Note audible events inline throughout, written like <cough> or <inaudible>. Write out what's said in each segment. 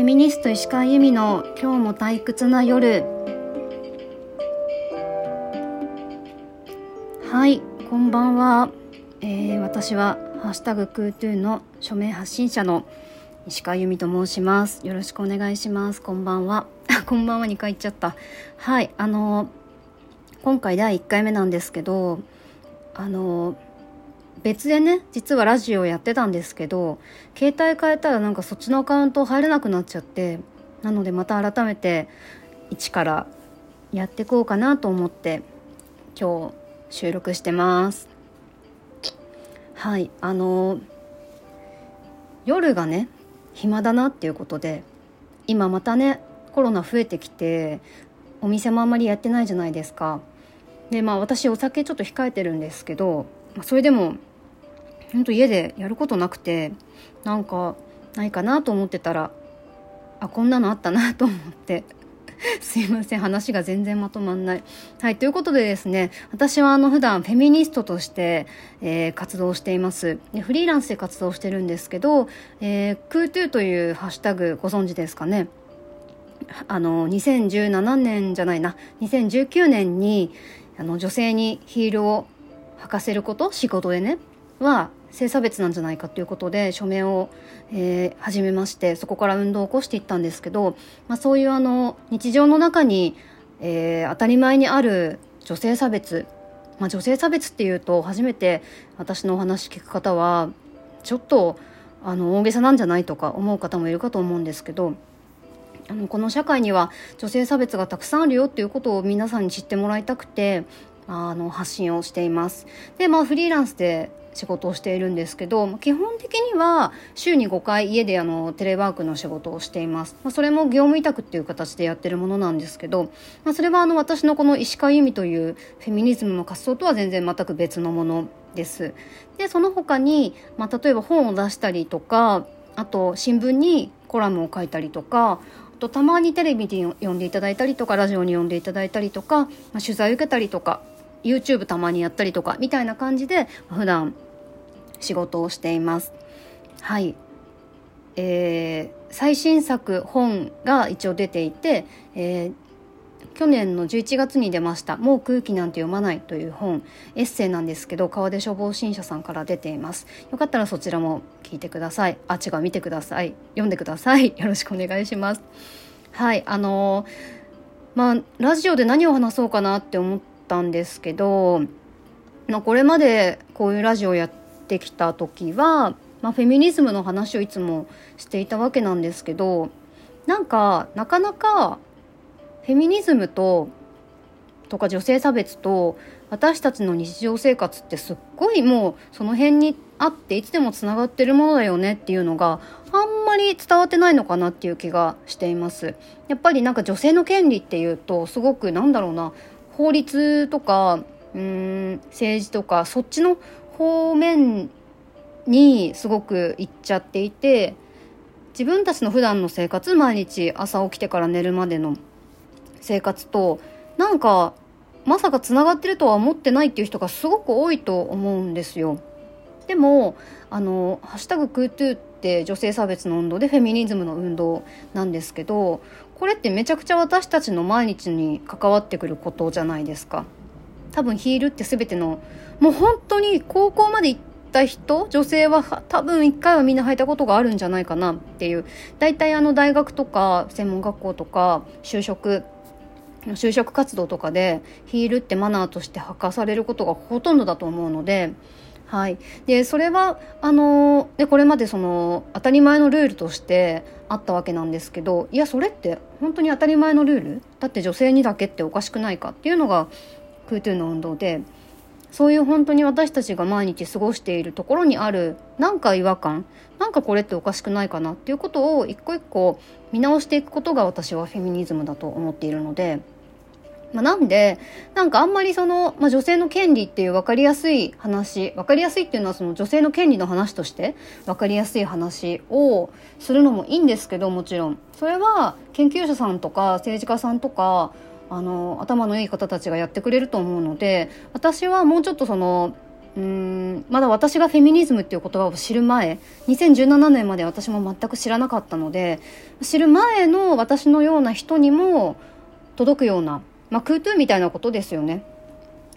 フェミニスト石川由美の今日も退屈な夜。はいこんばんは、えー、私はハッシュタグクートゥーの署名発信者の石川由美と申します。よろしくお願いします。こんばんは。<laughs> こんばんは2回言っちゃった。はいあの今回第1回目なんですけどあの別でね実はラジオやってたんですけど携帯変えたらなんかそっちのアカウント入れなくなっちゃってなのでまた改めて一からやってこうかなと思って今日収録してます。はいあの夜がね暇だなっていうことで今またねコロナ増えてきてお店もあんまりやってないじゃないですか。でまあ私お酒ちょっと控えてるんですけどそれでも本当家でやることなくてなんかないかなと思ってたらあこんなのあったなと思って <laughs> すいません話が全然まとまんない。はいということでですね私はあの普段フェミニストとして、えー、活動しています。でフリーランスで活動してるんですけど、えー、クートゥーというハッシュタグご存知ですかね。あの2017年じゃないな。2019年にあの女性にヒールを履かせること仕事でねは性差別なんじゃないかということで署名を、えー、始めましてそこから運動を起こしていったんですけど、まあ、そういうあの日常の中に、えー、当たり前にある女性差別、まあ、女性差別っていうと初めて私のお話聞く方はちょっとあの大げさなんじゃないとか思う方もいるかと思うんですけどあのこの社会には女性差別がたくさんあるよっていうことを皆さんに知ってもらいたくてあの発信をしています。でまあフリーランスで仕事をしているんですけど基本的には週に5回家であのテレワークの仕事をしています、まあ、それも業務委託っていう形でやってるものなんですけど、まあ、それはあの私のこの石川由美というフェミニズムの活動とは全然全く別のものですでその他に、まあ、例えば本を出したりとかあと新聞にコラムを書いたりとかあとたまにテレビに呼んでいただいたりとかラジオに呼んでいただいたりとか、まあ、取材受けたりとか YouTube たまにやったりとかみたいな感じで普段仕事をしています。はい、えー、最新作本が一応出ていて、えー、去年の11月に出ました「もう空気なんて読まない」という本エッセイなんですけど川出処方新社さんから出ています。よかったらそちらも聞いてください。あ違う見てください。読んでください。<laughs> よろしくお願いします。はいあのー、まあラジオで何を話そうかなって思ってたんですけどまあ、これまでこういうラジオやってきた時は、まあ、フェミニズムの話をいつもしていたわけなんですけどなんかなかなかフェミニズムととか女性差別と私たちの日常生活ってすっごいもうその辺にあっていつでもつながってるものだよねっていうのがあんまり伝わってないのかなっていう気がしています。やっぱりなんか女性の権利っていうとすごくなんだろうな法律とかうん政治とかそっちの方面にすごく行っちゃっていて自分たちの普段の生活毎日朝起きてから寝るまでの生活となんかまさかつながってるとは思ってないっていう人がすごく多いと思うんですよ。でもあの「ハッシュタグクートゥー」って女性差別の運動でフェミニズムの運動なんですけどこれってめちゃくちゃ私たちの毎日に関わってくることじゃないですか。多分ヒールって全てのもう本当に高校まで行った人女性は多分1回はみんな履いたことがあるんじゃないかなっていう大体あの大学とか専門学校とか就職就職活動とかでヒールってマナーとして履かされることがほとんどだと思うので。はい、でそれはあのでこれまでその当たり前のルールとしてあったわけなんですけどいやそれって本当に当たり前のルール？だって女性にだけっておかしくないかっていうのがクートゥーの運動でそういう本当に私たちが毎日過ごしているところにあるなんか違和感？なんかこれっておかしくないかな？っていうことを一個一個見直していくことが私はフェミニズムだと思っているので。まあ、なんでなんかあんまりその、まあ、女性の権利っていう分かりやすい話分かりやすいっていうのはその女性の権利の話として分かりやすい話をするのもいいんですけどもちろん。それは研究者さんとか政治家さんとかあの頭のいい方たちがやってくれると思うので私はもうちょっとそのうんまだ私がフェミニズムっていう言葉を知る前2017年まで私も全く知らなかったので知る前の私のような人にも届くような、まあ、空トゥーみたいなことですよね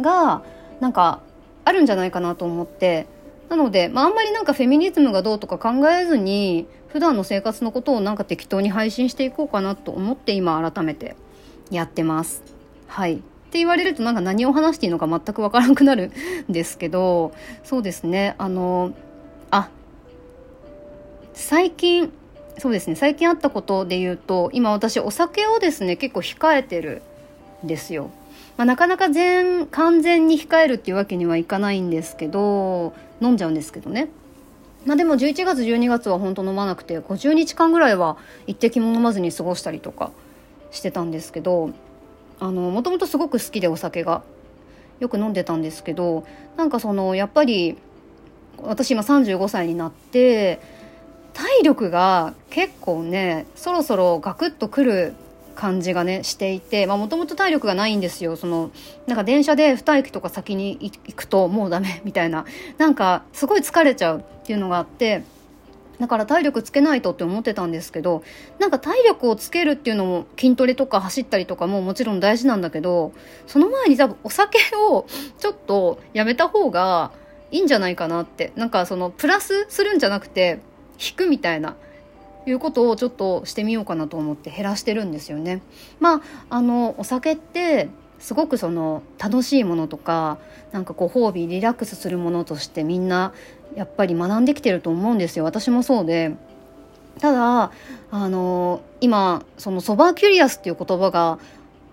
がなんかあるんじゃないかなと思ってなので、まあ、あんまりなんかフェミニズムがどうとか考えずに普段の生活のことをなんか適当に配信していこうかなと思って今改めてやってます。はい。って言われるとなんか何を話していいのか全くわからなくなるんですけど、そうですね、あの、あ、最近、そうですね、最近あったことで言うと、今私お酒をですね、結構控えてるですよ。まあ、なかなか全完全に控えるっていうわけにはいかないんですけど飲んじゃうんですけどねまあでも11月12月は本当飲まなくて50日間ぐらいは一滴も飲まずに過ごしたりとかしてたんですけどあのもともとすごく好きでお酒がよく飲んでたんですけどなんかそのやっぱり私今35歳になって体力が結構ねそろそろガクッとくる感じがねしていてもともと体力がないんですよ。そのなんか電車で2駅とか先に行くともうダメみたいな。なんかすごい疲れちゃうっていうのがあってだから体力つけないとって思ってたんですけどなんか体力をつけるっていうのも筋トレとか走ったりとかももちろん大事なんだけどその前に多分お酒をちょっとやめた方がいいんじゃないかなって。なんかそのプラスするんじゃなくて引くみたいな。いうことをちょっとしてみようかなと思って減らしてるんですよね。まああのお酒ってすごくその楽しいものとかなんかこう褒美リラックスするものとしてみんなやっぱり学んできてると思うんですよ私もそうでただあの今そのソバーキュリアスっていう言葉が、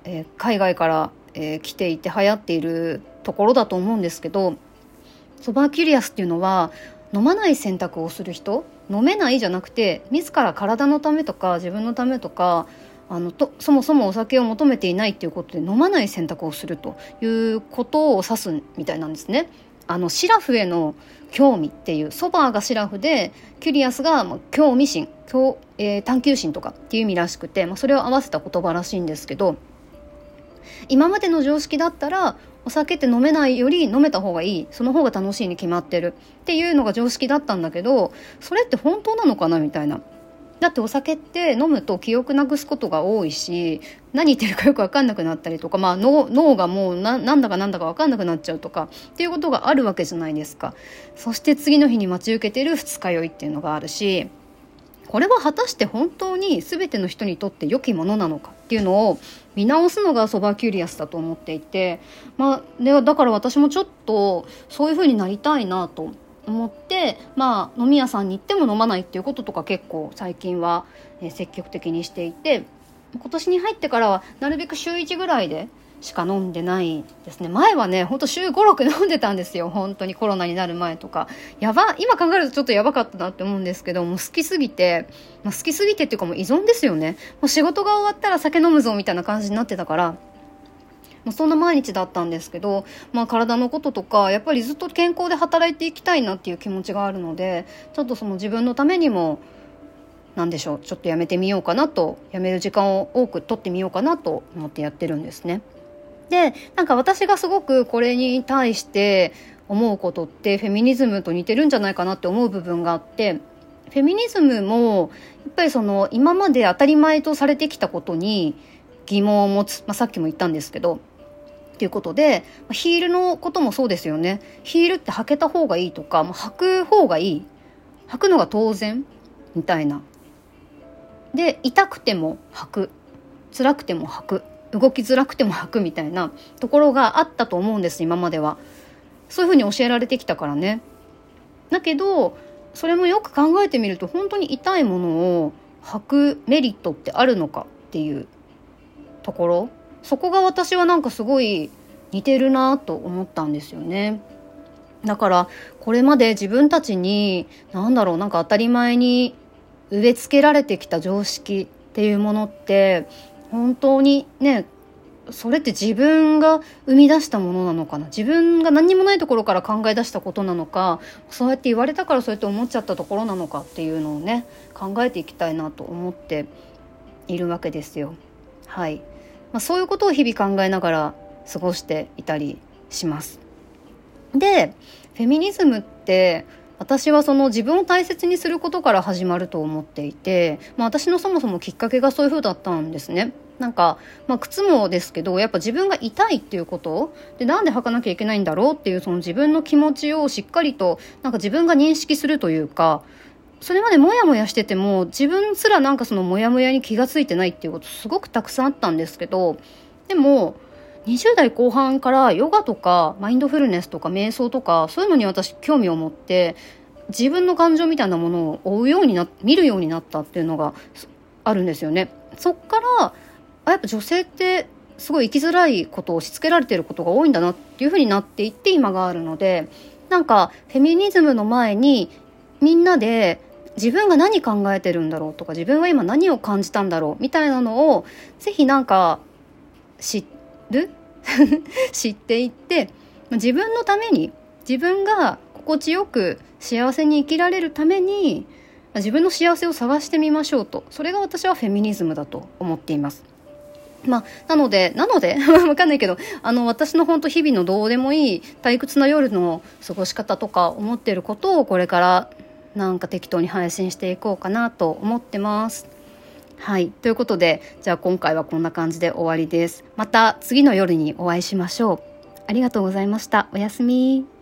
えー、海外から、えー、来ていて流行っているところだと思うんですけど sober curious っていうのは飲まない選択をする人？飲めないじゃなくて自ら体のためとか自分のためとかあのとそもそもお酒を求めていないっていうことで飲まない選択をするということを指すみたいなんですね。あのシラフへの興味っていう sober がシラフで curious が興味心興、えー、探求心とかっていう意味らしくて、まあ、それを合わせた言葉らしいんですけど今までの常識だったらお酒って飲めないより飲めた方がいい。その方が楽しいに決まってる。っていうのが常識だったんだけどそれって本当なのかなみたいな。だってお酒って飲むと記憶なくすことが多いし何言ってるかよく分かんなくなったりとか、まあ脳、がもうなんだかなんだか分かんなくなっちゃうとかっていうことがあるわけじゃないですか。そして次の日に待ち受けてる二日酔いっていうのがあるしこれは果たして本当に全ての人にとって良きものなのかっていうのを見直すのがソバキュリアスだと思っていて、まあ、でだから私もちょっとそういう風になりたいなと思って、まあ、飲み屋さんに行っても飲まないっていうこととか結構最近は積極的にしていて今年に入ってからはなるべく週1ぐらいでしか飲んでないですね。前はねほんと週56飲んでたんですよ。本当にコロナになる前とか。やば今考えるとちょっとやばかったなって思うんですけどもう好きすぎて、まあ、好きすぎてっていうかもう依存ですよね。もう仕事が終わったら酒飲むぞみたいな感じになってたからもうそんな毎日だったんですけど、まあ、体のこととかやっぱりずっと健康で働いていきたいなっていう気持ちがあるのでちょっとその自分のためにも何でしょうちょっとやめてみようかなとやめる時間を多く取ってみようかなと思ってやってるんですね。でなんか私がすごくこれに対して思うことってフェミニズムと似てるんじゃないかなって思う部分があってフェミニズムもやっぱりその今まで当たり前とされてきたことに疑問を持つ、まあ、さっきも言ったんですけどっていうことでヒールのこともそうですよね。ヒールって履けた方がいいとかもう履く方がいい。履くのが当然みたいな。で痛くても履く。辛くても履く。動きづらくても履くみたいなところがあったと思うんです今までは。そういうふうに教えられてきたからね。だけどそれもよく考えてみると本当に痛いものを履くメリットってあるのかっていうところ。そこが私はなんかすごい似てるなと思ったんですよね。だからこれまで自分たちに何だろうなんか当たり前に植え付けられてきた常識っていうものって本当にねそれって自分が生み出したものなのかな？自分が何にもないところから考え出したことなのかそうやって言われたからそうやって思っちゃったところなのかっていうのをね考えていきたいなと思っているわけですよ。はい、まあ、そういうことを日々考えながら過ごしていたりします。でフェミニズムって私はその自分を大切にすることから始まると思っていて、まあ、私のそもそもきっかけがそういう風だったんですね。なんか、まあ、靴もですけどやっぱ自分が痛いっていうこと？でなんで履かなきゃいけないんだろうっていうその自分の気持ちをしっかりとなんか自分が認識するというかそれまでモヤモヤしてても自分すらなんかそのモヤモヤに気が付いてないっていうことすごくたくさんあったんですけどでも20代後半からヨガとかマインドフルネスとか瞑想とかそういうのに私興味を持って自分の感情みたいなものを追うようにな見るようになったっていうのがあるんですよね。そっからあやっぱ女性ってすごい生きづらいことを押し付けられてることが多いんだなっていうふうになっていって今があるのでなんかフェミニズムの前にみんなで自分が何考えてるんだろうとか自分は今何を感じたんだろうみたいなのをぜひなんか知る？<laughs> 知っていって自分のために自分が心地よく幸せに生きられるために自分の幸せを探してみましょうと。それが私はフェミニズムだと思っています。まあ、なので、なので <laughs> わかんないけど、あの、私の本当日々のどうでもいい退屈な夜の過ごし方とか思ってることをこれからなんか適当に配信していこうかなと思ってます。はい。ということで、じゃあ今回はこんな感じで終わりです。また次の夜にお会いしましょう。ありがとうございました。おやすみ。